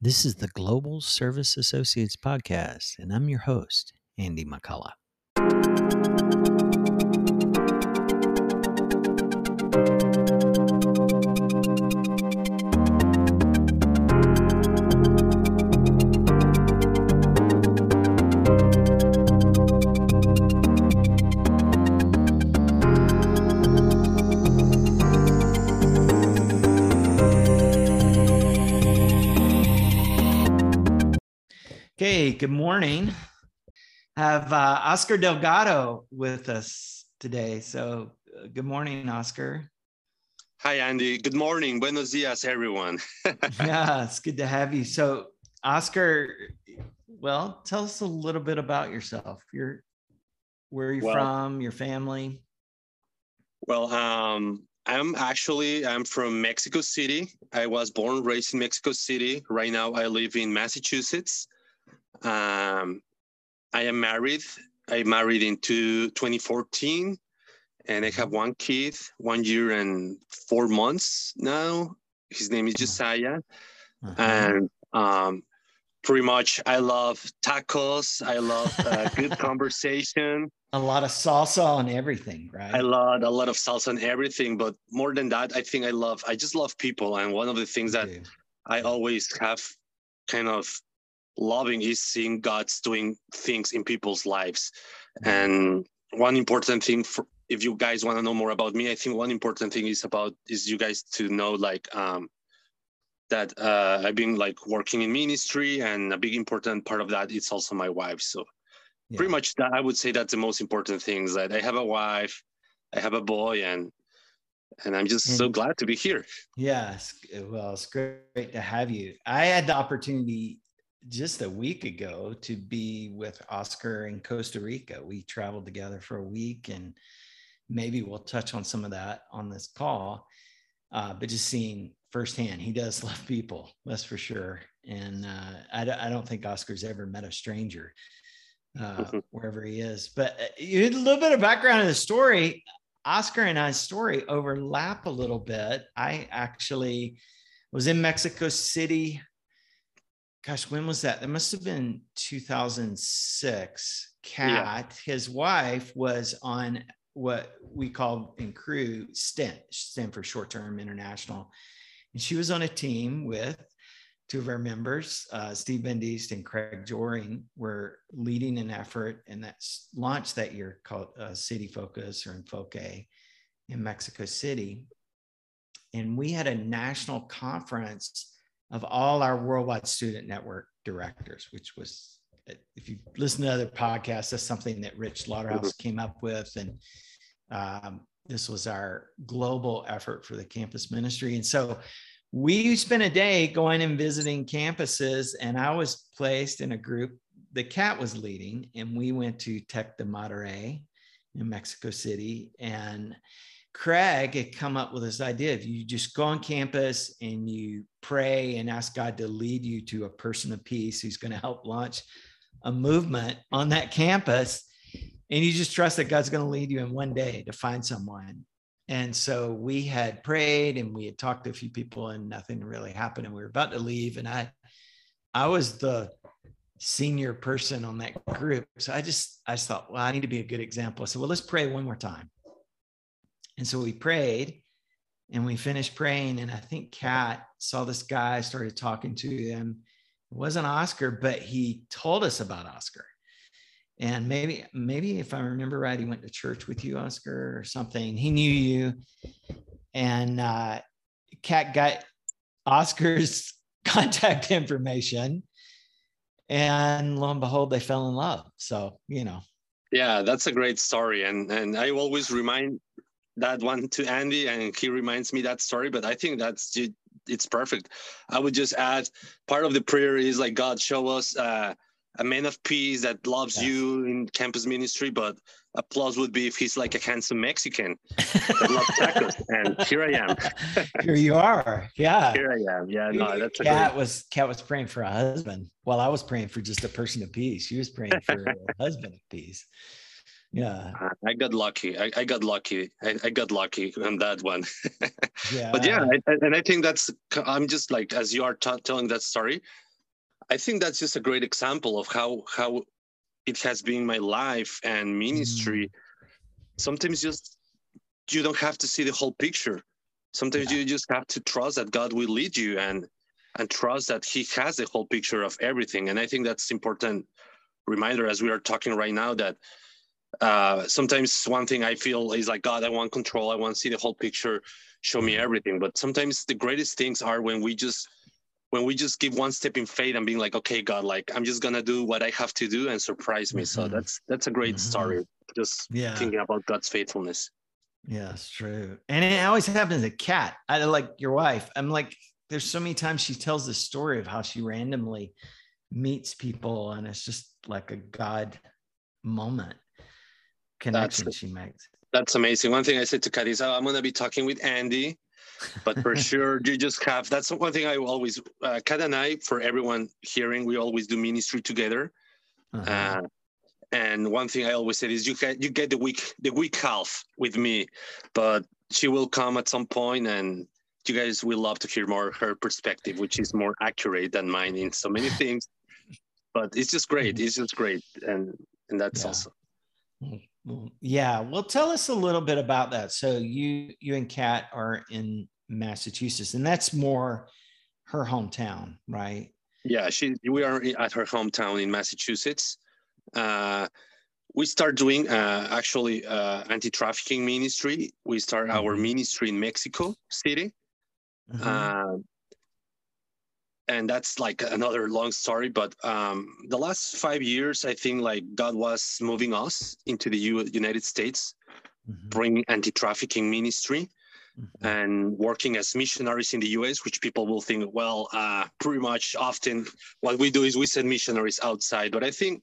This is the Global Service Associates Podcast, and I'm your host, Andy McCullough. Good morning. Have uh, Oscar Delgado with us today. So, uh, good morning, Oscar. Hi, Andy. Good morning. Buenos dias, everyone. yeah, it's good to have you. So, Oscar, well, tell us a little bit about yourself. You're where are you well, from? Your family? Well, um, I'm actually I'm from Mexico City. I was born raised in Mexico City. Right now, I live in Massachusetts. Um, I am married. I married in 2014 and I have one kid, one year and four months now. His name is mm-hmm. Josiah. Uh-huh. And um, pretty much I love tacos. I love uh, good conversation. A lot of salsa on everything, right? I love a lot of salsa on everything, but more than that, I think I love, I just love people. And one of the things that I always have kind of loving is seeing God's doing things in people's lives. And one important thing for if you guys want to know more about me, I think one important thing is about is you guys to know like um that uh I've been like working in ministry and a big important part of that is also my wife. So yeah. pretty much that I would say that's the most important things that I have a wife, I have a boy and and I'm just so glad to be here. Yes, well, it's great to have you. I had the opportunity just a week ago to be with Oscar in Costa Rica. We traveled together for a week, and maybe we'll touch on some of that on this call. Uh, but just seeing firsthand, he does love people, that's for sure. And uh, I, I, don't think Oscar's ever met a stranger uh, mm-hmm. wherever he is. But uh, had a little bit of background in the story. Oscar and I's story overlap a little bit. I actually was in Mexico City gosh, when was that? That must have been 2006. Kat, yeah. his wife, was on what we call in Cru STINT, stand for short term international. And she was on a team with two of our members, uh, Steve Bendist and Craig Joring, were leading an effort and that's launched that year called uh, City Focus or Enfoque in Mexico City. And we had a national conference of all our worldwide student network directors, which was, if you listen to other podcasts, that's something that Rich Lauderhouse mm-hmm. came up with. And um, this was our global effort for the campus ministry. And so we spent a day going and visiting campuses, and I was placed in a group the Kat was leading, and we went to Tec de Monterrey in Mexico City. And Craig had come up with this idea of you just go on campus and you pray and ask God to lead you to a person of peace who's going to help launch a movement on that campus. And you just trust that God's going to lead you in one day to find someone. And so we had prayed and we had talked to a few people and nothing really happened. And we were about to leave. And I I was the senior person on that group. So I just I just thought, well, I need to be a good example. I said, well, let's pray one more time. And so we prayed and we finished praying. And I think Kat saw this guy, started talking to him. It wasn't Oscar, but he told us about Oscar. And maybe, maybe if I remember right, he went to church with you, Oscar, or something. He knew you. And uh, Kat got Oscar's contact information. And lo and behold, they fell in love. So, you know. Yeah, that's a great story. And and I always remind that one to Andy, and he reminds me that story. But I think that's it's perfect. I would just add part of the prayer is like God show us uh, a man of peace that loves yes. you in campus ministry. But applause would be if he's like a handsome Mexican that loves tacos. and here I am. here you are. Yeah. Here I am. Yeah. No, that's Kat great... was Kat was praying for a husband. While I was praying for just a person of peace. She was praying for a husband of peace yeah i got lucky i, I got lucky I, I, got lucky on that one yeah but yeah I, and i think that's i'm just like as you are t- telling that story I think that's just a great example of how how it has been my life and ministry. Mm. Sometimes just you don't have to see the whole picture. Sometimes yeah. you just have to trust that God will lead you and and trust that He has the whole picture of everything. And I think that's important reminder as we are talking right now that uh, sometimes one thing I feel is like God, I want control. I want to see the whole picture, show me everything. But sometimes the greatest things are when we just when we just give one step in faith and being like, okay, God, like I'm just gonna do what I have to do and surprise me. Mm-hmm. So that's that's a great mm-hmm. story. Just yeah. thinking about God's faithfulness. Yeah, it's true. And it always happens a Kat. I like your wife. I'm like, there's so many times she tells the story of how she randomly meets people and it's just like a God moment connection that's, she makes. That's amazing. One thing I said to Kat is, oh, I'm going to be talking with Andy but for sure you just have that's one thing i always uh, kat and i for everyone hearing we always do ministry together uh-huh. uh, and one thing i always said is you get you get the week the week half with me but she will come at some point and you guys will love to hear more her perspective which is more accurate than mine in so many things but it's just great mm-hmm. it's just great and and that's yeah. awesome yeah. Well, tell us a little bit about that. So you you and Kat are in Massachusetts, and that's more her hometown, right? Yeah, she we are at her hometown in Massachusetts. Uh, we start doing uh, actually uh, anti-trafficking ministry. We start mm-hmm. our ministry in Mexico City. Mm-hmm and that's like another long story but um, the last five years i think like god was moving us into the U- united states mm-hmm. bringing anti-trafficking ministry mm-hmm. and working as missionaries in the us which people will think well uh, pretty much often what we do is we send missionaries outside but i think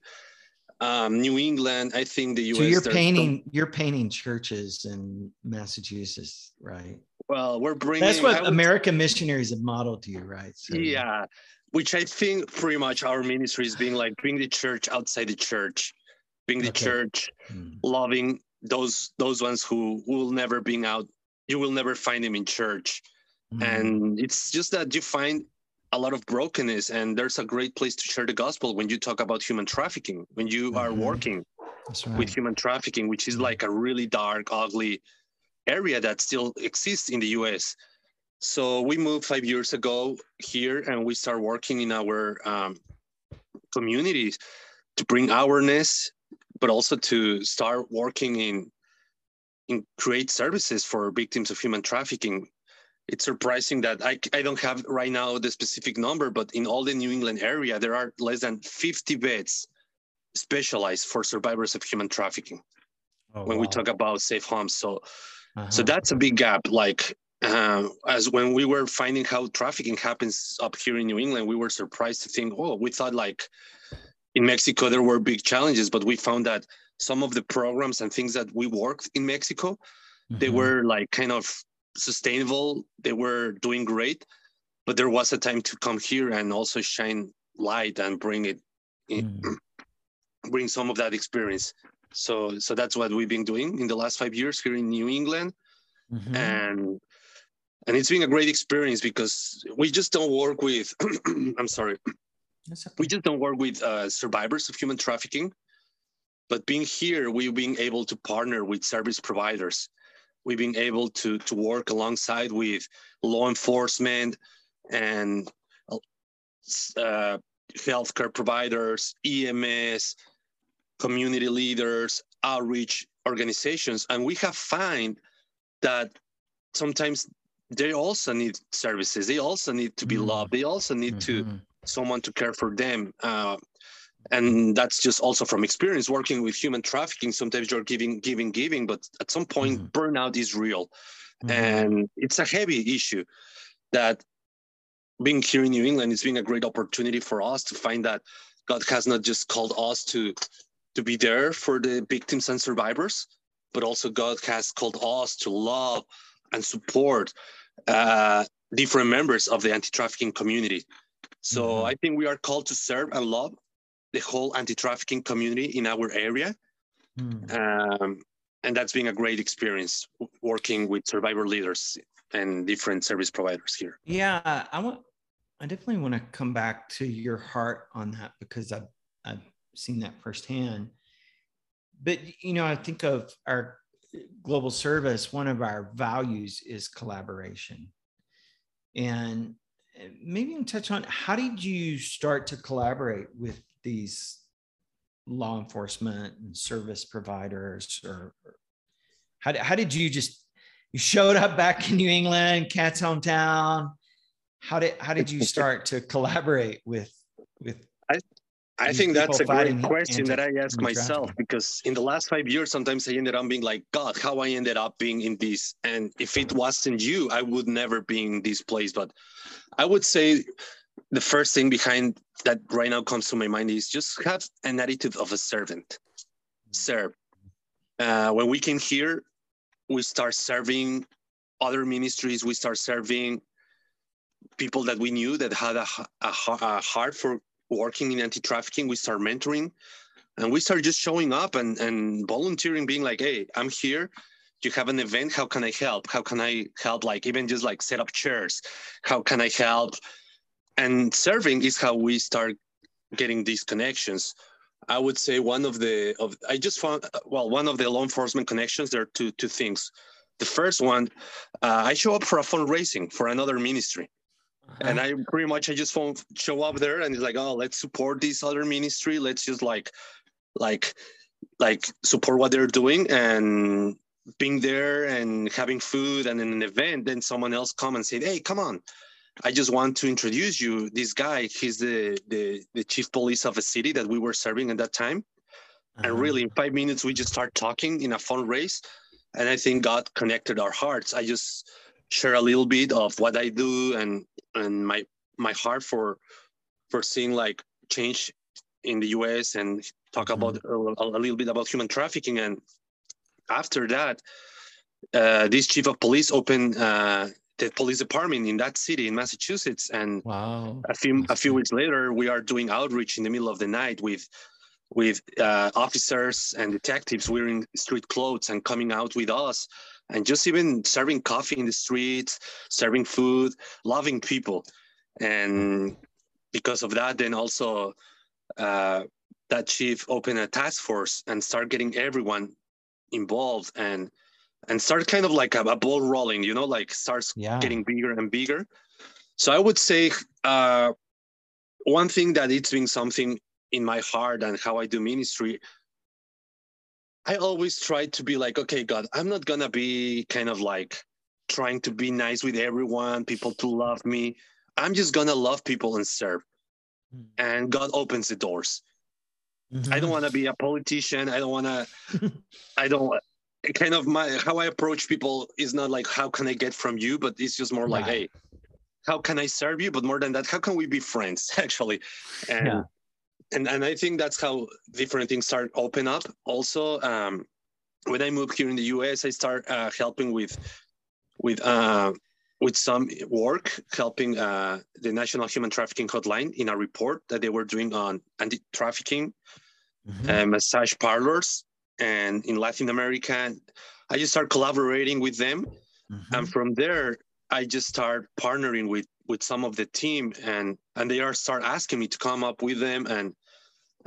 um, New England, I think the U.S. So you're painting, you're painting churches in Massachusetts, right? Well, we're bringing. That's what would, American missionaries have modeled to you, right? So. Yeah, which I think pretty much our ministry is being like bring the church outside the church, bring the okay. church, hmm. loving those those ones who will never be out. You will never find them in church, hmm. and it's just that you find a lot of brokenness, and there's a great place to share the gospel when you talk about human trafficking. When you mm-hmm. are working right. with human trafficking, which is like a really dark, ugly area that still exists in the US. So we moved five years ago here and we start working in our um, communities to bring awareness, but also to start working in in create services for victims of human trafficking. It's surprising that I, I don't have right now the specific number, but in all the New England area, there are less than 50 beds specialized for survivors of human trafficking oh, when wow. we talk about safe homes. So uh-huh. So that's a big gap. Like uh, as when we were finding how trafficking happens up here in New England, we were surprised to think, oh, we thought like in Mexico there were big challenges, but we found that some of the programs and things that we worked in Mexico, mm-hmm. they were like kind of sustainable. They were doing great, but there was a time to come here and also shine light and bring it, in, mm. bring some of that experience. So so that's what we've been doing in the last five years here in New England, mm-hmm. and and it's been a great experience because we just don't work with. I'm sorry. Okay. We just don't work with uh, survivors of human trafficking, but being here, we've been able to partner with service providers. We've been able to to work alongside with law enforcement and uh, healthcare providers, EMS, community leaders, outreach organizations, and we have found that sometimes they also need services. They also need to be mm-hmm. loved. They also need mm-hmm. to someone to care for them. Uh, and that's just also from experience working with human trafficking. Sometimes you're giving, giving, giving, but at some point, mm-hmm. burnout is real, mm-hmm. and it's a heavy issue. That being here in New England is being a great opportunity for us to find that God has not just called us to to be there for the victims and survivors, but also God has called us to love and support uh, different members of the anti-trafficking community. So mm-hmm. I think we are called to serve and love the whole anti-trafficking community in our area. Mm. Um, and that's been a great experience working with survivor leaders and different service providers here. Yeah, I want I definitely want to come back to your heart on that because I've, I've seen that firsthand. But, you know, I think of our global service, one of our values is collaboration. And uh, maybe you can touch on how did you start to collaborate with these law enforcement and service providers or, or how, how did you just you showed up back in new england Kat's hometown how did how did you start to collaborate with with I, I think that's a great question that I ask myself because in the last five years, sometimes I ended up being like, God, how I ended up being in this. And if it wasn't you, I would never be in this place. But I would say the first thing behind that right now comes to my mind is just have an attitude of a servant. Serve. Uh, when we came here, we start serving other ministries. We start serving people that we knew that had a, a, a heart for working in anti-trafficking. We start mentoring, and we start just showing up and and volunteering, being like, "Hey, I'm here." you have an event how can i help how can i help like even just like set up chairs how can i help and serving is how we start getting these connections. I would say one of the of i just found well one of the law enforcement connections there are two two things. The first one uh, i show up for a fundraising for another ministry. Uh-huh. and i pretty much i just phone, show up there and it's like oh let's support this other ministry. Let's just like like like support what they're doing and being there and having food and in an event then someone else come and say hey come on I just want to introduce you. This guy, he's the, the, the chief police of a city that we were serving at that time. Uh-huh. And really, in five minutes, we just start talking in a fun race. And I think God connected our hearts. I just share a little bit of what I do and and my my heart for for seeing like change in the US and talk mm-hmm. about a, a, little bit about human trafficking. And after that, uh, this chief of police opened uh, the police department in that city in Massachusetts. And wow. a few a few weeks later, we are doing outreach in the middle of the night with with uh, officers and detectives wearing street clothes and coming out with us and just even serving coffee in the streets, serving food, loving people. And because of that, then also uh, that chief opened a task force and start getting everyone involved and and start kind of like a, a ball rolling, you know, like starts yeah. getting bigger and bigger. So I would say uh, one thing that it's been something in my heart and how I do ministry. I always try to be like, okay, God, I'm not gonna be kind of like trying to be nice with everyone, people to love me. I'm just gonna love people and serve. Mm. And God opens the doors. Mm-hmm. I don't want to be a politician. I don't want to. I don't kind of my how I approach people is not like how can I get from you, but it's just more like, hey, how can I serve you? But more than that, how can we be friends actually? And yeah. and and I think that's how different things start open up. Also, um, when I moved here in the US, I start uh, helping with with uh, with some work helping uh, the National Human Trafficking Hotline in a report that they were doing on anti-trafficking mm-hmm. uh, massage parlors and in Latin America. I just start collaborating with them, mm-hmm. and from there, I just start partnering with with some of the team, and and they are start asking me to come up with them, and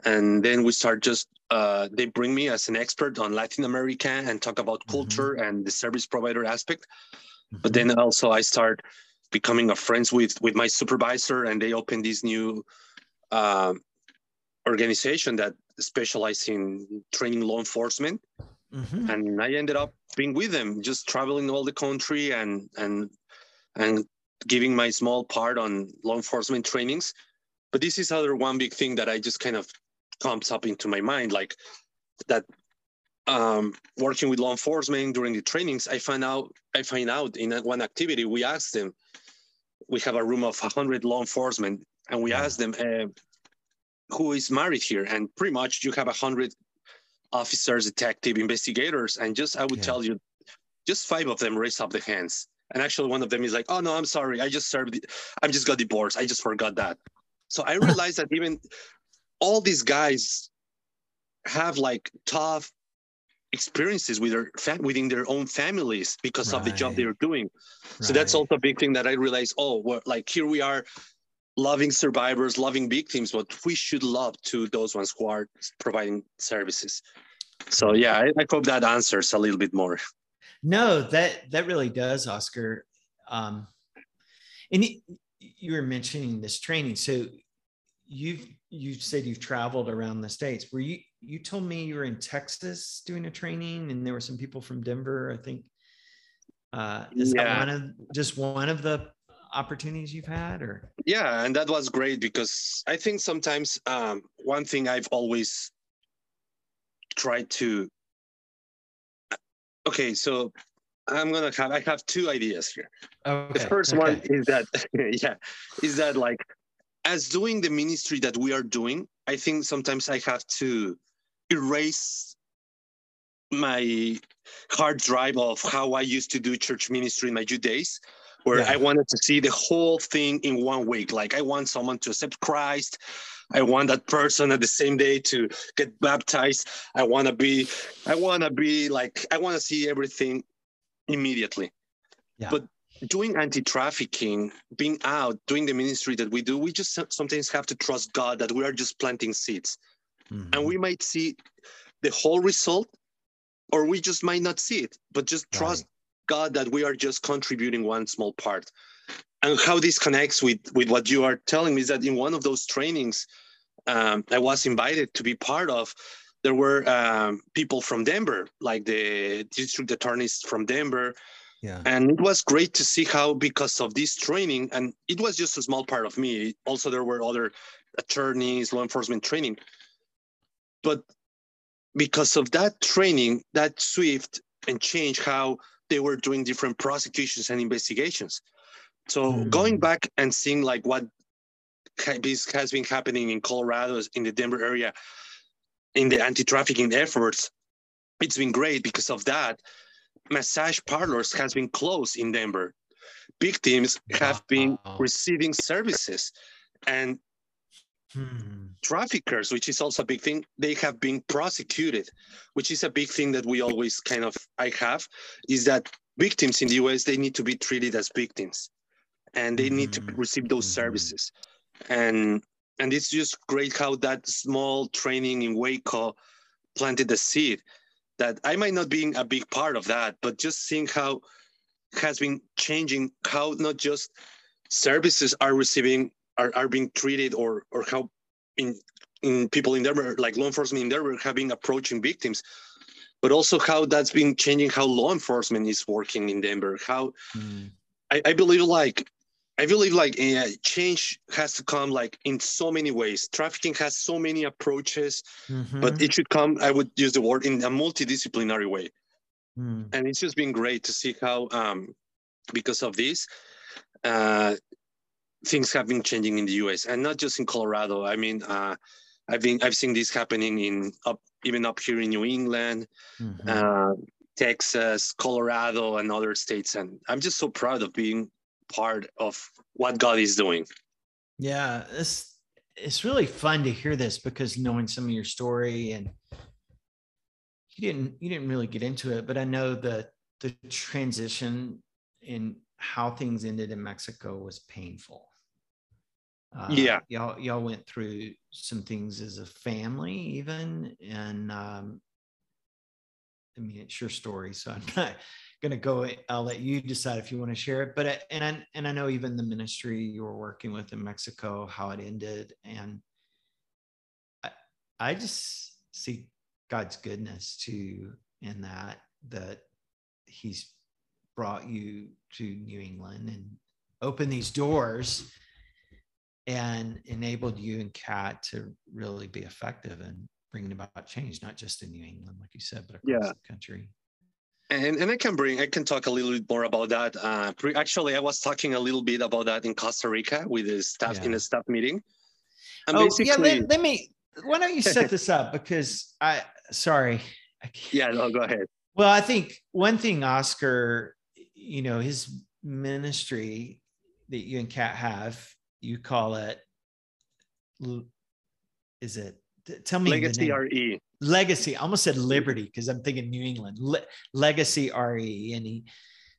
and then we start just uh, they bring me as an expert on Latin America and talk about mm-hmm. culture and the service provider aspect. Mm-hmm. But then also I start becoming a friends with with my supervisor, and they open this new uh, organization that specialize in training law enforcement. Mm-hmm. And I ended up being with them, just traveling all the country and and and giving my small part on law enforcement trainings. But this is other one big thing that I just kind of comes up into my mind, like that um, working with law enforcement during the trainings, I find out I find out in one activity we asked them, we have a room of 100 law enforcement, and we asked them, uh, who is married here and pretty much you have a hundred officers detective investigators and just i would yeah. tell you just five of them raise up the hands and actually one of them is like oh no i'm sorry i just served i'm just got divorced i just forgot that so i realized that even all these guys have like tough experiences with their fam- within their own families because right. of the job they're doing so right. that's also a big thing that i realized oh well, like here we are loving survivors, loving victims, but we should love to those ones who are providing services. So yeah, I, I hope that answers a little bit more. No, that that really does, Oscar. Um, and you were mentioning this training. So you've you said you've traveled around the states. Were you you told me you were in Texas doing a training, and there were some people from Denver. I think. Uh, is yeah. that one of just one of the opportunities you've had, or? Yeah, and that was great because I think sometimes um, one thing I've always tried to. Okay, so I'm gonna have I have two ideas here. Okay. The first okay. one is that yeah, is that like as doing the ministry that we are doing, I think sometimes I have to erase my hard drive of how I used to do church ministry in my youth days, where yeah. I wanted to see the whole thing in one week. Like I want someone to accept Christ. I want that person at the same day to get baptized. I want to be, I want to be like, I want to see everything immediately. Yeah. But doing anti-trafficking, being out, doing the ministry that we do, we just sometimes have to trust God that we are just planting seeds. Mm-hmm. And we might see the whole result, or we just might not see it, but just trust right. God that we are just contributing one small part. And how this connects with, with what you are telling me is that in one of those trainings um, I was invited to be part of, there were um, people from Denver, like the district attorneys from Denver. Yeah. And it was great to see how, because of this training, and it was just a small part of me. Also, there were other attorneys, law enforcement training. But because of that training, that swift and change how they were doing different prosecutions and investigations. So mm. going back and seeing like what this has been happening in Colorado, in the Denver area, in the anti-trafficking efforts, it's been great because of that. Massage parlors has been closed in Denver. Victims have been receiving services, and hmm. traffickers, which is also a big thing, they have been prosecuted, which is a big thing that we always kind of I have is that victims in the US they need to be treated as victims, and they need to hmm. receive those hmm. services, and and it's just great how that small training in Waco planted the seed that I might not be a big part of that, but just seeing how has been changing how not just services are receiving are, are being treated or or how in in people in Denver, like law enforcement in Denver, have been approaching victims, but also how that's been changing how law enforcement is working in Denver. How mm. I, I believe like I believe like uh, change has to come like in so many ways. Trafficking has so many approaches, mm-hmm. but it should come. I would use the word in a multidisciplinary way, mm. and it's just been great to see how, um, because of this, uh, things have been changing in the U.S. and not just in Colorado. I mean, uh, I've been I've seen this happening in up even up here in New England. Mm-hmm. Uh, Texas, Colorado, and other states. And I'm just so proud of being part of what God is doing. Yeah, it's it's really fun to hear this because knowing some of your story and you didn't you didn't really get into it, but I know that the transition in how things ended in Mexico was painful. Uh, yeah, y'all y'all went through some things as a family, even, and um, I mean it's your story, so I'm not going to go i'll let you decide if you want to share it but I, and I, and I know even the ministry you were working with in mexico how it ended and i, I just see god's goodness too in that that he's brought you to new england and opened these doors and enabled you and kat to really be effective in bringing about change not just in new england like you said but across yeah. the country and, and I can bring, I can talk a little bit more about that. Uh, pre- actually, I was talking a little bit about that in Costa Rica with the staff yeah. in a staff meeting. And oh, yeah. Let, let, me, why don't you set this up? Because I, sorry. I yeah, no, go ahead. Well, I think one thing Oscar, you know, his ministry that you and Kat have, you call it, is it, tell me. Legacy RE legacy. I almost said Liberty because I'm thinking New England. Le- legacy RE, and he,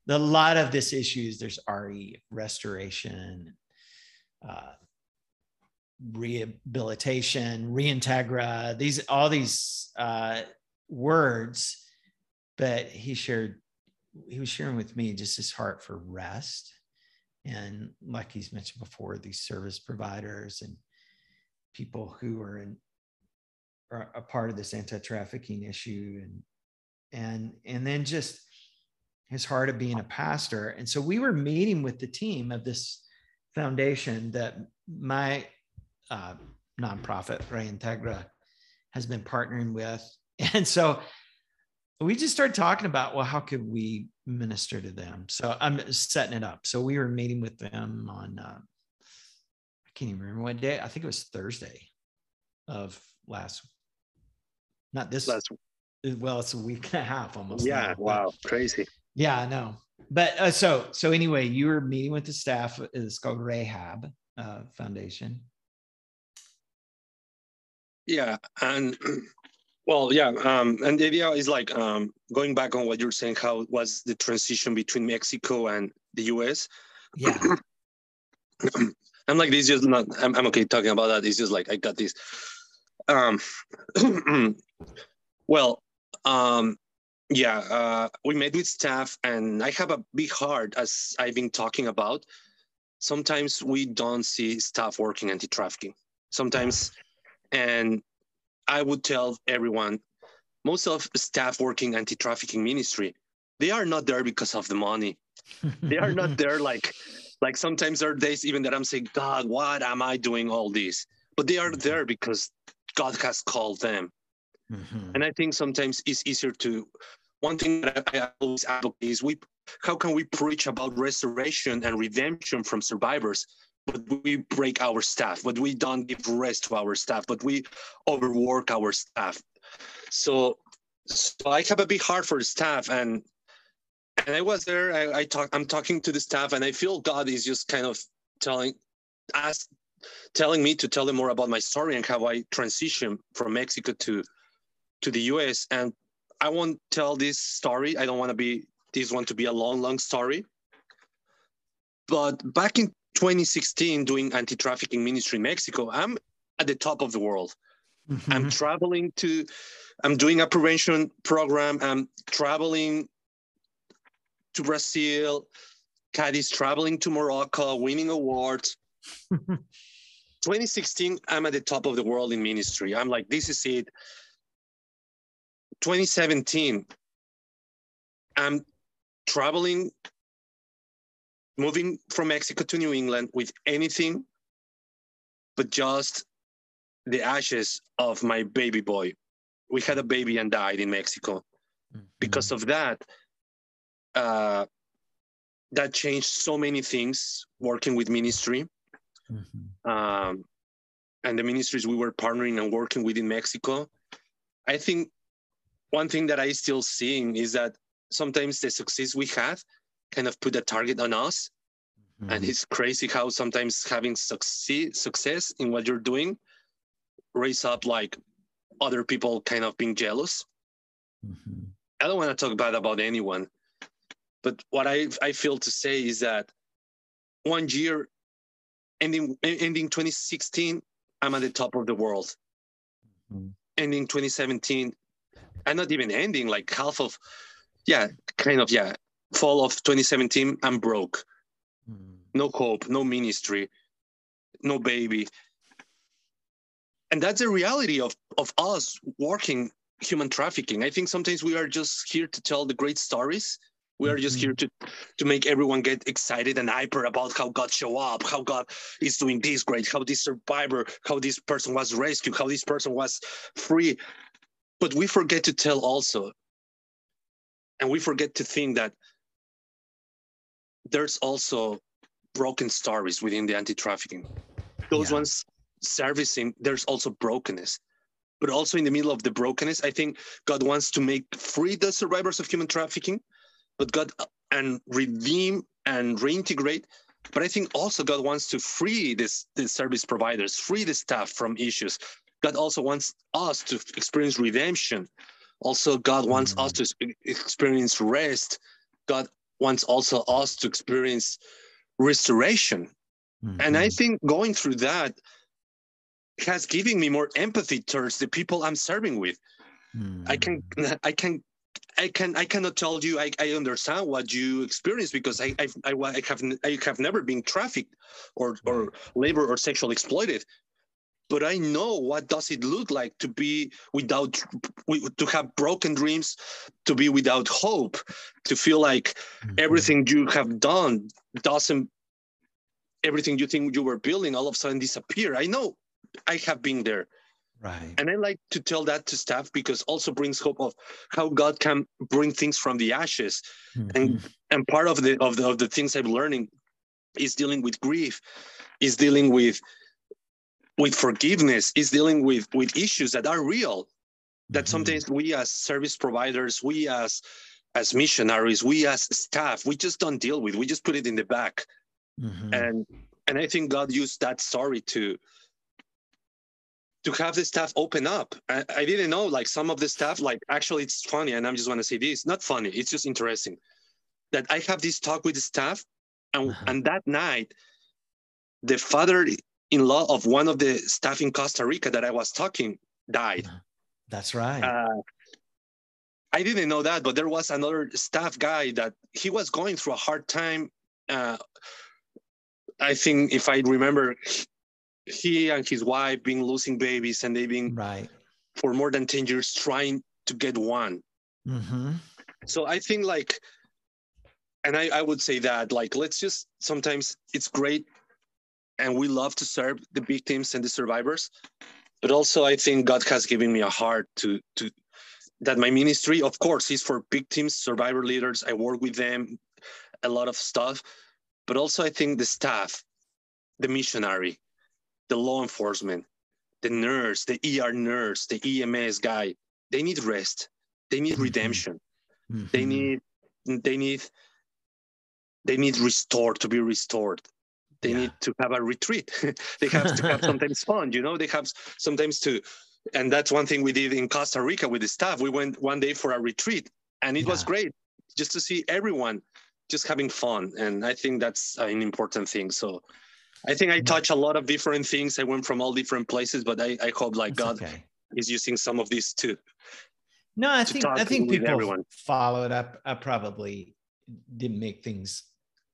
a lot of this issues. There's RE restoration, uh, rehabilitation, reintegra, these all these uh, words. But he shared, he was sharing with me just his heart for rest, and like he's mentioned before, these service providers and people who are in are a part of this anti-trafficking issue, and and and then just his heart of being a pastor. And so we were meeting with the team of this foundation that my uh, nonprofit, Reintegra, has been partnering with. And so we just started talking about, well, how could we minister to them? So I'm setting it up. So we were meeting with them on, uh, I can't even remember what day. I think it was Thursday of last, not this last. Well, it's a week and a half almost. Yeah. Now. Wow. Crazy. Yeah, I know. But uh, so so anyway, you were meeting with the staff. It's called Rahab uh, Foundation. Yeah, and well, yeah, um, and the idea is like um, going back on what you're saying. How was the transition between Mexico and the U.S.? Yeah. I'm like this. Just not. I'm, I'm okay talking about that. It's just like I got this. Um. well, um, yeah, uh, we met with staff, and I have a big heart, as I've been talking about. Sometimes we don't see staff working anti trafficking. Sometimes, and I would tell everyone most of staff working anti trafficking ministry, they are not there because of the money. they are not there like, like sometimes there are days even that I'm saying, God, what am I doing all this? But they are there because God has called them. Mm-hmm. And I think sometimes it's easier to one thing that I always advocate is we how can we preach about restoration and redemption from survivors, but we break our staff, but we don't give rest to our staff, but we overwork our staff. So, so I have a big heart for staff and and I was there. I, I talk. I'm talking to the staff, and I feel God is just kind of telling us, telling me to tell them more about my story and how I transitioned from Mexico to to the U.S. And I won't tell this story. I don't want to be this one to be a long, long story. But back in 2016, doing anti-trafficking ministry in Mexico, I'm at the top of the world. Mm-hmm. I'm traveling to, I'm doing a prevention program. I'm traveling to Brazil. Cadiz traveling to Morocco, winning awards. 2016, I'm at the top of the world in ministry. I'm like, this is it. 2017, I'm traveling, moving from Mexico to New England with anything but just the ashes of my baby boy. We had a baby and died in Mexico. Mm-hmm. Because of that, uh, that changed so many things working with ministry. Mm-hmm. Um, and the ministries we were partnering and working with in Mexico. I think one thing that I still seeing is that sometimes the success we have kind of put a target on us. Mm-hmm. And it's crazy how sometimes having succeed, success in what you're doing raise up like other people kind of being jealous. Mm-hmm. I don't want to talk bad about anyone, but what I I feel to say is that one year ending ending 2016, I'm at the top of the world. Mm-hmm. Ending 2017, and not even ending like half of yeah kind of yeah fall of 2017 i'm broke. Mm. no hope no ministry no baby. And that's the reality of of us working human trafficking. I think sometimes we are just here to tell the great stories. We are just mm-hmm. here to to make everyone get excited and hyper about how god show up how god is doing this great how this survivor how this person was rescued how this person was free. But we forget to tell also, and we forget to think that there's also broken stories within the anti-trafficking. Those yeah. ones servicing, there's also brokenness. But also in the middle of the brokenness, I think God wants to make free the survivors of human trafficking, but God and redeem and reintegrate. But I think also God wants to free this the service providers, free the staff from issues, God also wants us to experience redemption. Also, God wants mm-hmm. us to experience rest. God wants also us to experience restoration. Mm-hmm. And I mm-hmm. think going through that, has given me more empathy towards the people I'm serving with. Mm. I can I can I can I cannot tell you I, I understand what you experience because I I, I, I have I have never been trafficked or or labor or sexually exploited but I know what does it look like to be without to have broken dreams, to be without hope, to feel like mm-hmm. everything you have done doesn't everything you think you were building all of a sudden disappear. I know I have been there. Right. And I like to tell that to staff because also brings hope of how God can bring things from the ashes. Mm-hmm. And and part of the of the of the things I'm learning is dealing with grief, is dealing with with forgiveness is dealing with with issues that are real that mm-hmm. sometimes we as service providers we as as missionaries we as staff we just don't deal with we just put it in the back mm-hmm. and and i think god used that story to to have the staff open up I, I didn't know like some of the staff like actually it's funny and i'm just want to say this not funny it's just interesting that i have this talk with the staff and uh-huh. and that night the father in law of one of the staff in Costa Rica that I was talking died. That's right. Uh, I didn't know that, but there was another staff guy that he was going through a hard time. Uh, I think if I remember, he and his wife been losing babies and they've been right for more than 10 years trying to get one. Mm-hmm. So I think like, and I, I would say that like, let's just sometimes it's great and we love to serve the victims and the survivors but also i think god has given me a heart to to that my ministry of course is for victims survivor leaders i work with them a lot of stuff but also i think the staff the missionary the law enforcement the nurse the er nurse the ems guy they need rest they need mm-hmm. redemption mm-hmm. they need they need they need restored to be restored they yeah. need to have a retreat they have to have sometimes fun you know they have sometimes to and that's one thing we did in costa rica with the staff we went one day for a retreat and it yeah. was great just to see everyone just having fun and i think that's an important thing so i think i mm. touch a lot of different things i went from all different places but i, I hope like that's god okay. is using some of these too no i think i think people everyone. follow it up i probably didn't make things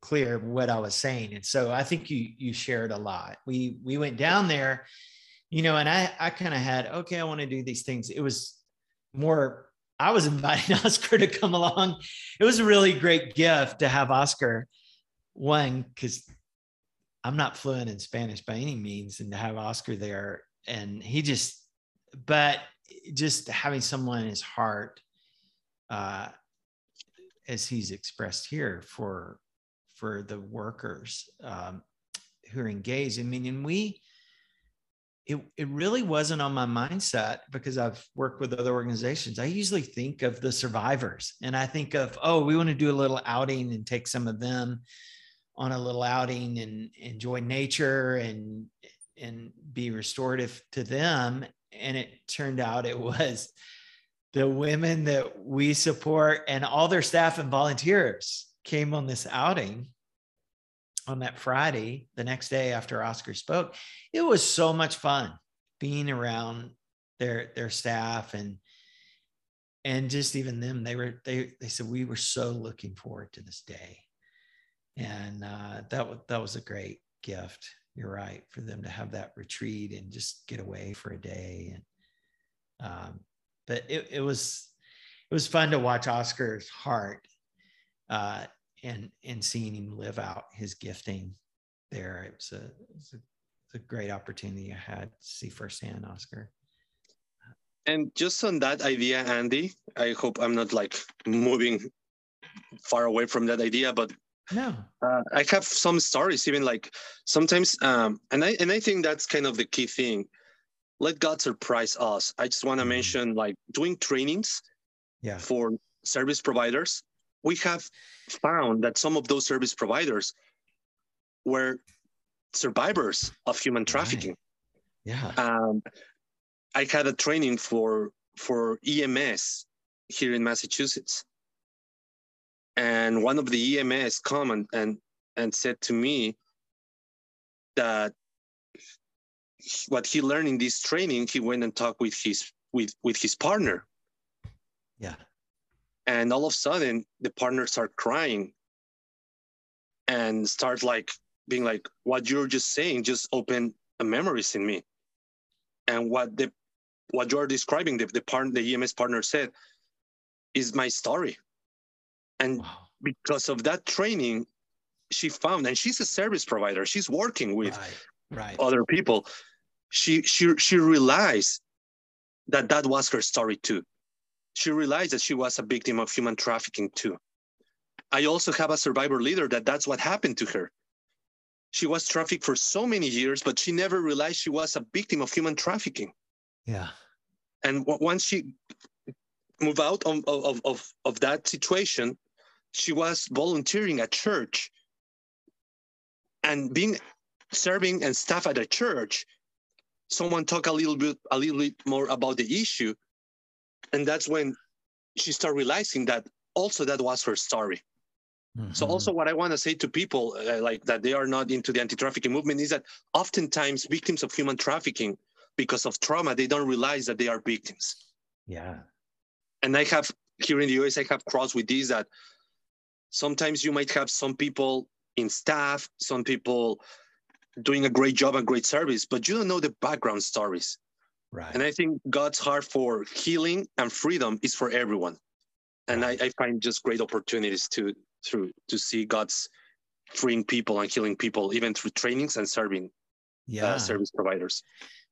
clear what I was saying. And so I think you you shared a lot. We we went down there, you know, and I I kind of had okay, I want to do these things. It was more I was inviting Oscar to come along. It was a really great gift to have Oscar one because I'm not fluent in Spanish by any means, and to have Oscar there, and he just, but just having someone in his heart, uh, as he's expressed here, for for the workers um, who are engaged. I mean, and we, it, it really wasn't on my mindset because I've worked with other organizations. I usually think of the survivors and I think of, oh, we want to do a little outing and take some of them on a little outing and enjoy nature and and be restorative to them. And it turned out it was the women that we support and all their staff and volunteers came on this outing on that Friday, the next day after Oscar spoke. It was so much fun being around their their staff and and just even them they were they they said we were so looking forward to this day and uh, that was that was a great gift you're right for them to have that retreat and just get away for a day and um, but it, it was it was fun to watch oscar's heart uh, and and seeing him live out his gifting there. It was a, it was a, a great opportunity I had to see firsthand, Oscar. And just on that idea, Andy, I hope I'm not like moving far away from that idea, but no, uh, I have some stories. Even like sometimes, um, and I and I think that's kind of the key thing. Let God surprise us. I just want to mm-hmm. mention like doing trainings, yeah, for service providers we have found that some of those service providers were survivors of human trafficking. Right. Yeah. Um, I had a training for for EMS here in Massachusetts, and one of the EMS come and and, and said to me that what he learned in this training, he went and talked with his with with his partner. Yeah. And all of a sudden, the partners start crying and start like being like, "What you're just saying just opened memories in me." And what the what you're describing, the the part the EMS partner said, is my story. And wow. because of that training, she found, and she's a service provider. She's working with right. Right. other people. She she she realized that that was her story too. She realized that she was a victim of human trafficking too. I also have a survivor leader that that's what happened to her. She was trafficked for so many years, but she never realized she was a victim of human trafficking. Yeah. And once she moved out of, of, of, of that situation, she was volunteering at church and being serving and staff at a church someone talk a little bit a little bit more about the issue and that's when she started realizing that also that was her story mm-hmm. so also what i want to say to people uh, like that they are not into the anti-trafficking movement is that oftentimes victims of human trafficking because of trauma they don't realize that they are victims yeah and i have here in the us i have crossed with this that sometimes you might have some people in staff some people doing a great job and great service, but you don't know the background stories. Right. And I think God's heart for healing and freedom is for everyone. And right. I, I, find just great opportunities to through to see God's freeing people and healing people, even through trainings and serving uh, yeah. Uh, service providers.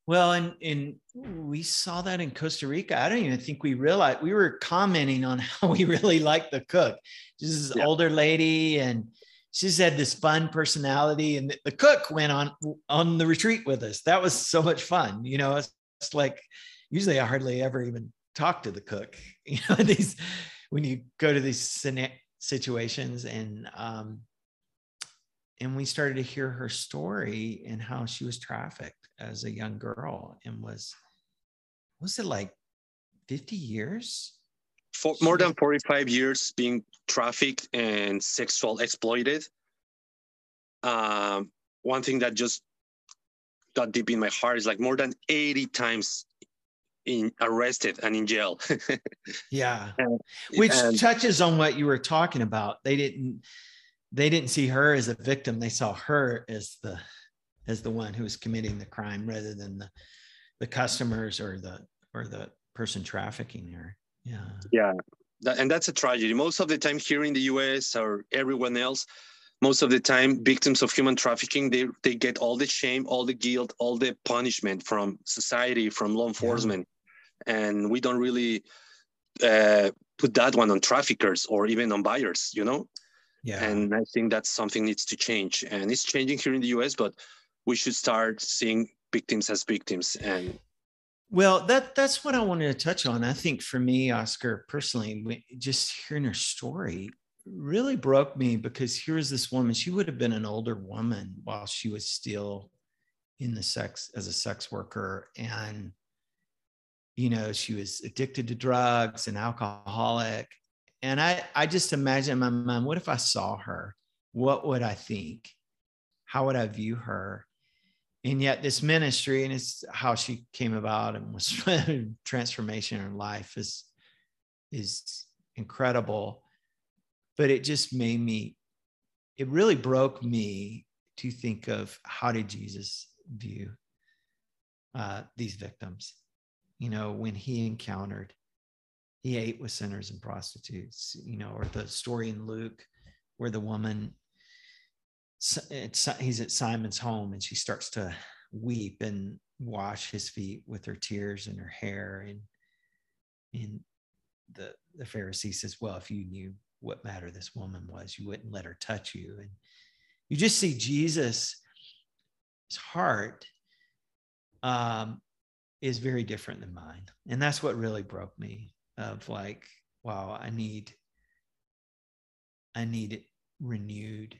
Well, and and we saw that in Costa Rica. I don't even think we realized we were commenting on how we really liked the cook. This is yeah. older lady and she's had this fun personality and the cook went on on the retreat with us that was so much fun you know it's like usually i hardly ever even talk to the cook you know these when you go to these situations and um and we started to hear her story and how she was trafficked as a young girl and was was it like 50 years for more than 45 years being trafficked and sexual exploited. Um, one thing that just got deep in my heart is like more than 80 times in arrested and in jail. yeah. And, Which and, touches on what you were talking about. They didn't they didn't see her as a victim. They saw her as the as the one who was committing the crime rather than the the customers or the or the person trafficking her. Yeah. Yeah. That, and that's a tragedy. Most of the time here in the US or everyone else, most of the time victims of human trafficking, they, they get all the shame, all the guilt, all the punishment from society, from law enforcement. Yeah. And we don't really uh, put that one on traffickers or even on buyers, you know? Yeah. And I think that's something needs to change. And it's changing here in the US, but we should start seeing victims as victims and well, that that's what I wanted to touch on. I think for me, Oscar, personally, just hearing her story really broke me because here's this woman. She would have been an older woman while she was still in the sex as a sex worker, and you know she was addicted to drugs and alcoholic. And I I just imagine in my mom. What if I saw her? What would I think? How would I view her? and yet this ministry and it's how she came about and was transformation in her life is is incredible but it just made me it really broke me to think of how did jesus view uh, these victims? You know when he encountered he ate with sinners and prostitutes you know or the story in luke where the woman he's at Simon's home and she starts to weep and wash his feet with her tears and her hair. And and the the Pharisee says, "Well, if you knew what matter this woman was, you wouldn't let her touch you." And you just see Jesus' heart um, is very different than mine, and that's what really broke me. Of like, wow, I need, I need it renewed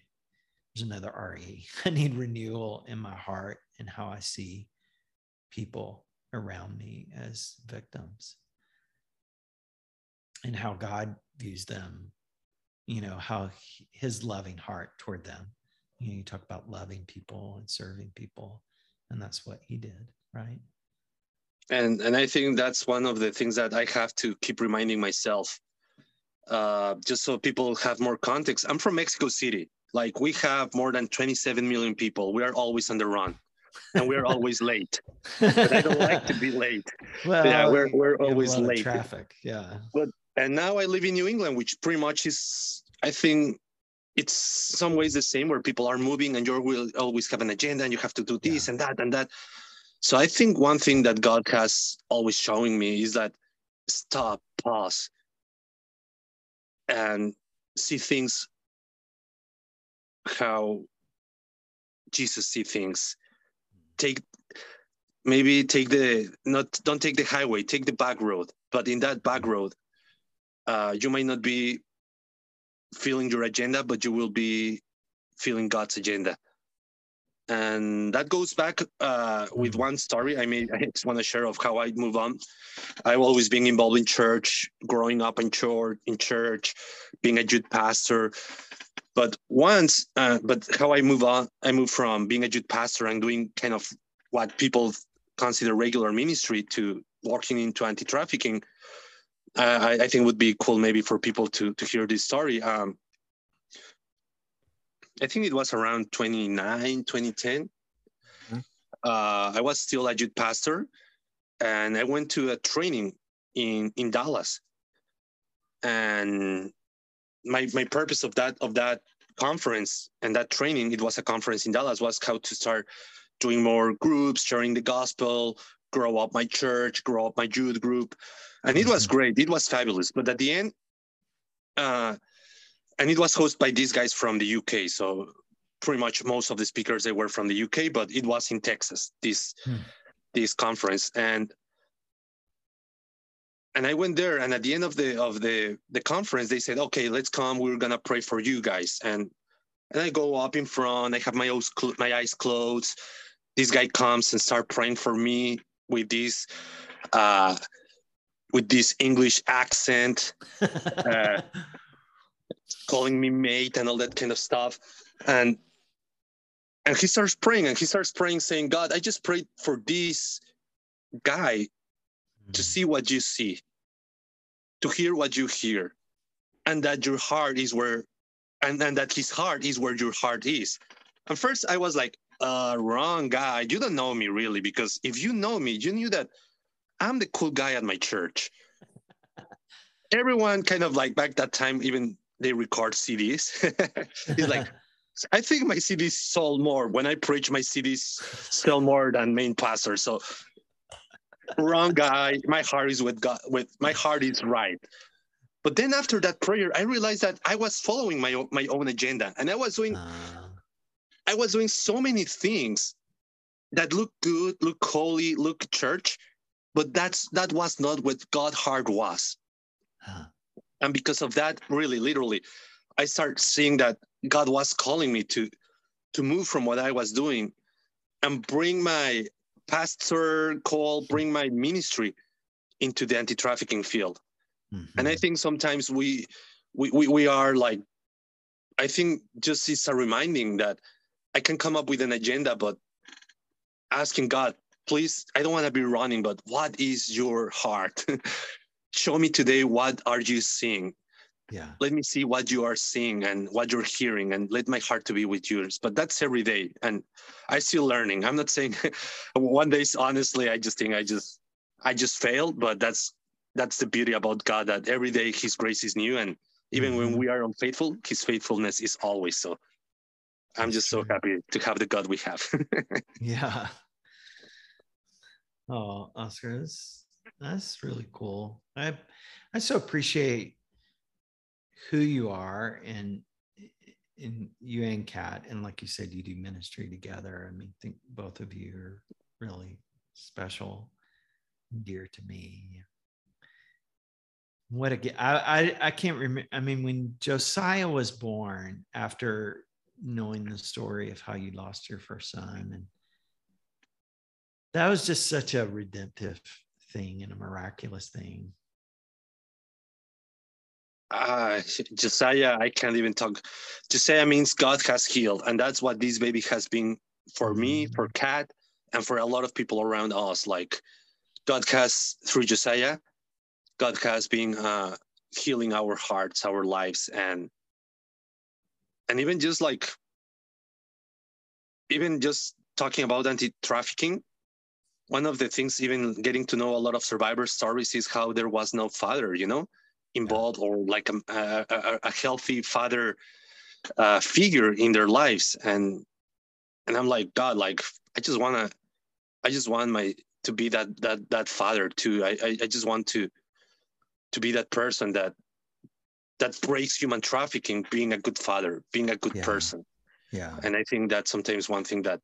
there's another RE. I need renewal in my heart and how I see people around me as victims and how God views them, you know, how his loving heart toward them. You know, you talk about loving people and serving people. and that's what he did, right? And and I think that's one of the things that I have to keep reminding myself, uh, just so people have more context. I'm from Mexico City. Like we have more than 27 million people. We are always on the run and we're always late. But I don't like to be late. Well, yeah, we're we're always late. Traffic, yeah. But and now I live in New England, which pretty much is, I think, it's some ways the same where people are moving and you will always have an agenda and you have to do this yeah. and that and that. So I think one thing that God has always showing me is that stop, pause, and see things how Jesus see things. Take maybe take the not don't take the highway, take the back road. But in that back road, uh, you might not be feeling your agenda, but you will be feeling God's agenda. And that goes back uh, with one story I mean, I just want to share of how I move on. I've always been involved in church, growing up in church, in church, being a youth pastor. But once, uh, but how I move on, I move from being a youth pastor and doing kind of what people consider regular ministry to working into anti-trafficking. I, I, think would be cool maybe for people to to hear this story. Um, I think it was around 29, 2010. Mm-hmm. Uh, I was still a youth pastor, and I went to a training in in Dallas. And my my purpose of that of that conference and that training, it was a conference in Dallas, was how to start doing more groups, sharing the gospel, grow up my church, grow up my youth group, and it was mm-hmm. great. It was fabulous. But at the end, uh, and it was hosted by these guys from the UK. So pretty much most of the speakers they were from the UK, but it was in Texas. This hmm. this conference and and I went there, and at the end of the of the the conference, they said, "Okay, let's come. We're gonna pray for you guys." And and I go up in front. I have my eyes my eyes closed. This guy comes and start praying for me with this uh, with this English accent. uh, calling me mate and all that kind of stuff. And and he starts praying and he starts praying, saying, God, I just prayed for this guy mm-hmm. to see what you see, to hear what you hear, and that your heart is where and, and that his heart is where your heart is. And first I was like, uh, wrong guy. You don't know me really, because if you know me, you knew that I'm the cool guy at my church. Everyone kind of like back that time, even they record CDs. it's like, I think my CDs sold more when I preach. My CDs sell more than main pastor. So wrong guy. My heart is with God. With my heart is right. But then after that prayer, I realized that I was following my my own agenda, and I was doing, uh... I was doing so many things that look good, look holy, look church, but that's that was not what God heart was. Uh and because of that really literally i start seeing that god was calling me to to move from what i was doing and bring my pastor call bring my ministry into the anti-trafficking field mm-hmm. and i think sometimes we, we we we are like i think just it's a reminding that i can come up with an agenda but asking god please i don't want to be running but what is your heart? Show me today what are you seeing. Yeah. Let me see what you are seeing and what you're hearing and let my heart to be with yours. But that's every day and i still learning. I'm not saying one day honestly i just think i just i just failed but that's that's the beauty about god that every day his grace is new and even mm-hmm. when we are unfaithful his faithfulness is always so. I'm just so happy to have the god we have. Yeah oh oscar that's, that's really cool I I so appreciate who you are and in you and Kat, and like you said, you do ministry together. I mean, I think both of you are really special, dear to me. What a I I, I can't remember. I mean, when Josiah was born, after knowing the story of how you lost your first son, and that was just such a redemptive thing and a miraculous thing uh, Josiah, I can't even talk. Josiah means God has healed, and that's what this baby has been for me, mm. for Kat, and for a lot of people around us like god has through josiah god has been uh, healing our hearts our lives and and even just like even just talking about anti-trafficking one of the things even getting to know a lot of survivor stories is how there was no father you know involved or like a, a, a healthy father uh, figure in their lives and and i'm like god like i just want to i just want my to be that that that father too I, I i just want to to be that person that that breaks human trafficking being a good father being a good Yeah. person Yeah. and i think that's sometimes one thing that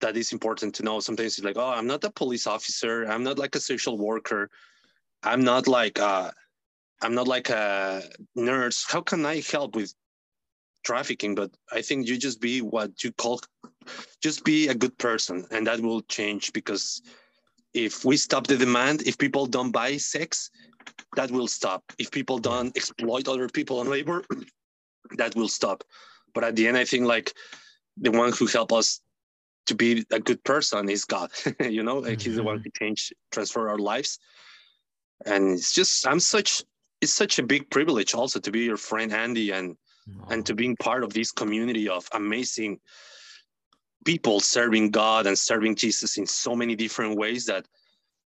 that is important to know. Sometimes it's like oh i'm not a police officer. I'm not like a social worker. I'm not like uh i'm not like a nurse. How can i help with trafficking? But i think you just be what you call just be a good person and that will change because if we stop the demand if people don't buy sex that will stop. If people don't exploit other people on labor that will stop. But at the end i think like the one who help us to be a good person is god you know like he's the one Mhm. who change transfer our lives and it's just i'm such it's such a big privilege also to be your friend andy and and to being part of this community of amazing people serving God and serving Jesus in so many different ways that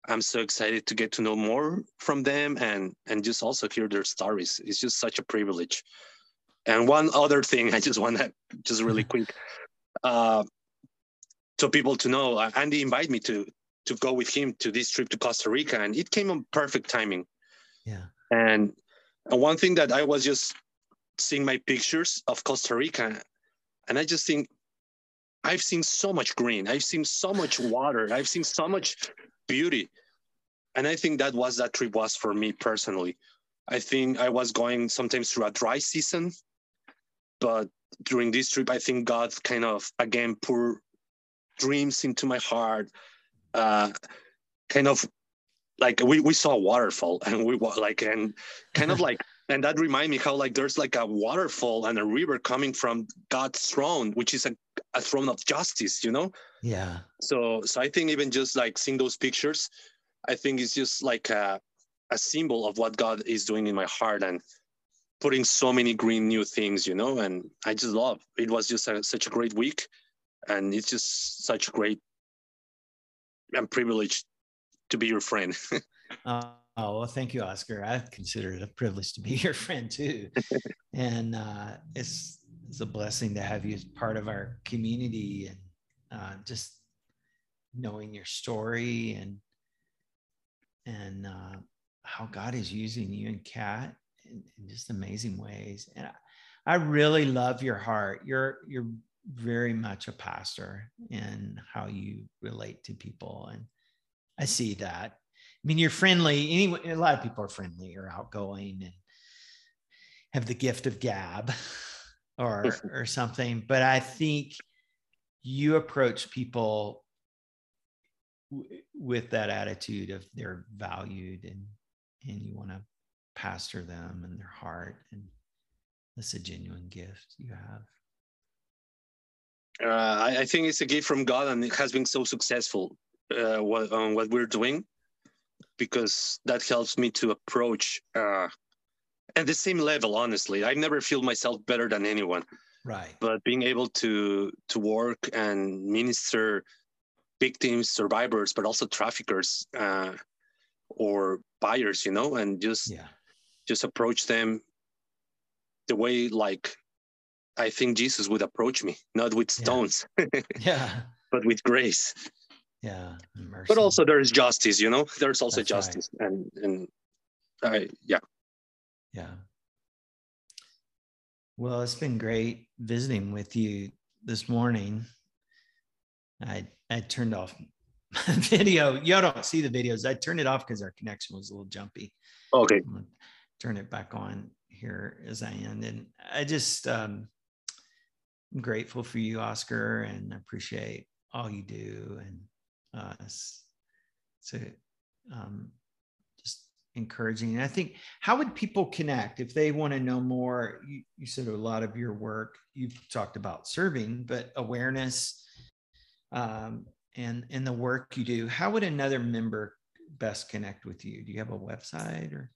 I'm so excited to get to know more from them and and just also hear their stories. It's just such a privilege. And one other thing I just want to just really quick, uh, so people to know, uh, Andy invited me to to go with him to this trip to Costa Rica, and it came on perfect timing. Yeah. And, and one thing that I was just seeing my pictures of Costa Rica, and I just think I've seen so much green, I've seen so much water, I've seen so much beauty, and I think that was that trip was for me personally. I think I was going sometimes through a dry season, but during this trip, I think God kind of again poured dreams into my heart. Uh, kind of like we, we saw a waterfall and we like and kind of like and that remind me how like there's like a waterfall and a river coming from God's throne, which is a, a throne of justice, you know. Yeah. So so I think even just like seeing those pictures, I think it's just like a, a symbol of what God is doing in my heart and putting so many green new things, you know. And I just love it. Was just a, such a great week, and it's just such great. I'm privileged to be your friend. Uh, oh well, thank you, Oscar. I consider it a privilege to be your friend too, and uh, it's it's a blessing to have you as part of our community and uh, just knowing your story and and uh, how God is using you and Kat in, in just amazing ways. And I, I really love your heart. You're you're very much a pastor in how you relate to people, and I see that. I mean, you're friendly. Anyway, a lot of people are friendly or outgoing and have the gift of gab or or something. But I think you approach people w- with that attitude of they're valued and and you want to pastor them and their heart and that's a genuine gift you have. Uh, I, I think it's a gift from God, and it has been so successful. Uh, what on what we're doing, because that helps me to approach uh, at the same level. Honestly, I never feel myself better than anyone, Right. but being able to to work and minister victims, survivors, but also traffickers uh, or buyers, you know, and just Yeah. just approach them the way like I think Jesus would approach me, not with stones, Yeah. but with grace. Yeah. Mercy. but also there is justice you know there's also That's right. justice and and I yeah Yeah. Well, it's been great visiting with you this morning. I I turned off my video. Y'all don't see the videos. I turned it off because our connection was a little jumpy. okay turn it back on here as I end. And I just um I'm grateful for you, Oscar, and appreciate all you do. And uh it's, it's a, um just encouraging. And I think how would people connect if they want to know more? You, you said a lot of your work, you've talked about serving, but awareness um, and and the work you do. How would another member best connect with you? Do you have a website or?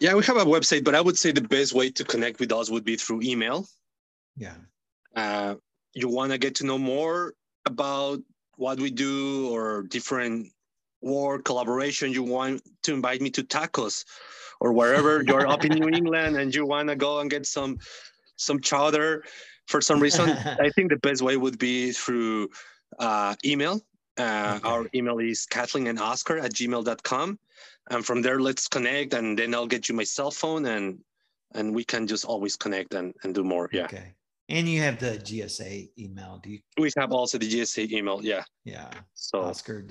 Yeah, we have a website, but I would say the best way to connect with us would be through email. Yeah. Uh, you want to get to know more about what we do or different work collaboration, you want to invite me to tacos or wherever you're up in New England and you want to go and get some some chowder for some reason, I think the best way would be through uh, email. Uh, okay. Our email is Kathleen and Oscar at gmail.com. And from there, let's connect and then I'll get you my cell phone and and we can just always connect and, and do more. Yeah. Okay. And you have the GSA email. Do you? We have also the GSA email. Yeah. Yeah. So Oscar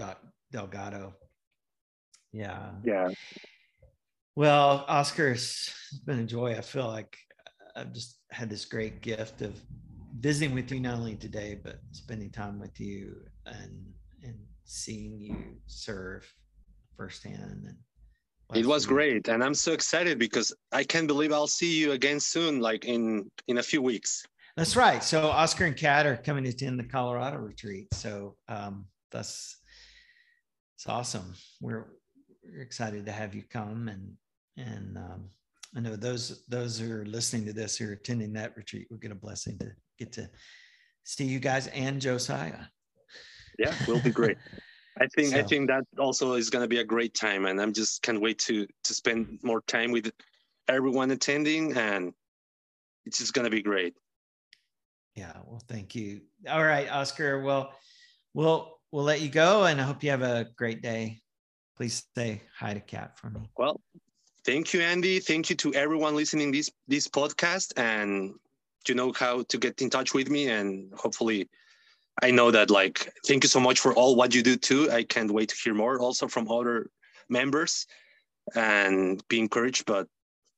Delgado. Yeah. Yeah. Well, Oscar, it's been a joy. I feel like I've just had this great gift of visiting with you not only today, but spending time with you and and seeing you serve firsthand. And it was great, and I'm so excited because I can't believe I'll see you again soon, like in in a few weeks. That's right. So Oscar and Kat are coming to attend the Colorado retreat. So um, that's it's awesome. We're we're excited to have you come and and um, I know those those who are listening to this who are attending that retreat will get a blessing to get to see you guys and Josiah. Yeah, will be great. I think so. I think that also is going to be a great time, and I'm just can't wait to to spend more time with everyone attending, and it's just going to be great. Yeah, well, thank you. All right, Oscar. Well, we'll we'll let you go, and I hope you have a great day. Please say hi to Kat for me. Well, thank you, Andy. Thank you to everyone listening this this podcast, and you know how to get in touch with me, and hopefully. I know that like thank you so much for all what you do too. I can't wait to hear more also from other members and be encouraged. But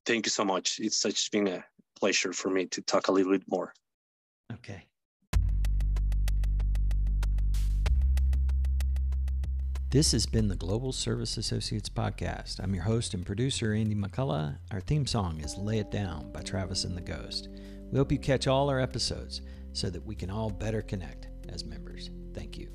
thank you so much. It's such been a pleasure for me to talk a little bit more. Okay. This has been the Global Service Associates Podcast. I'm your host and producer, Andy McCullough. Our theme song is Lay It Down by Travis and the Ghost. We hope you catch all our episodes so that we can all better connect as members. Thank you.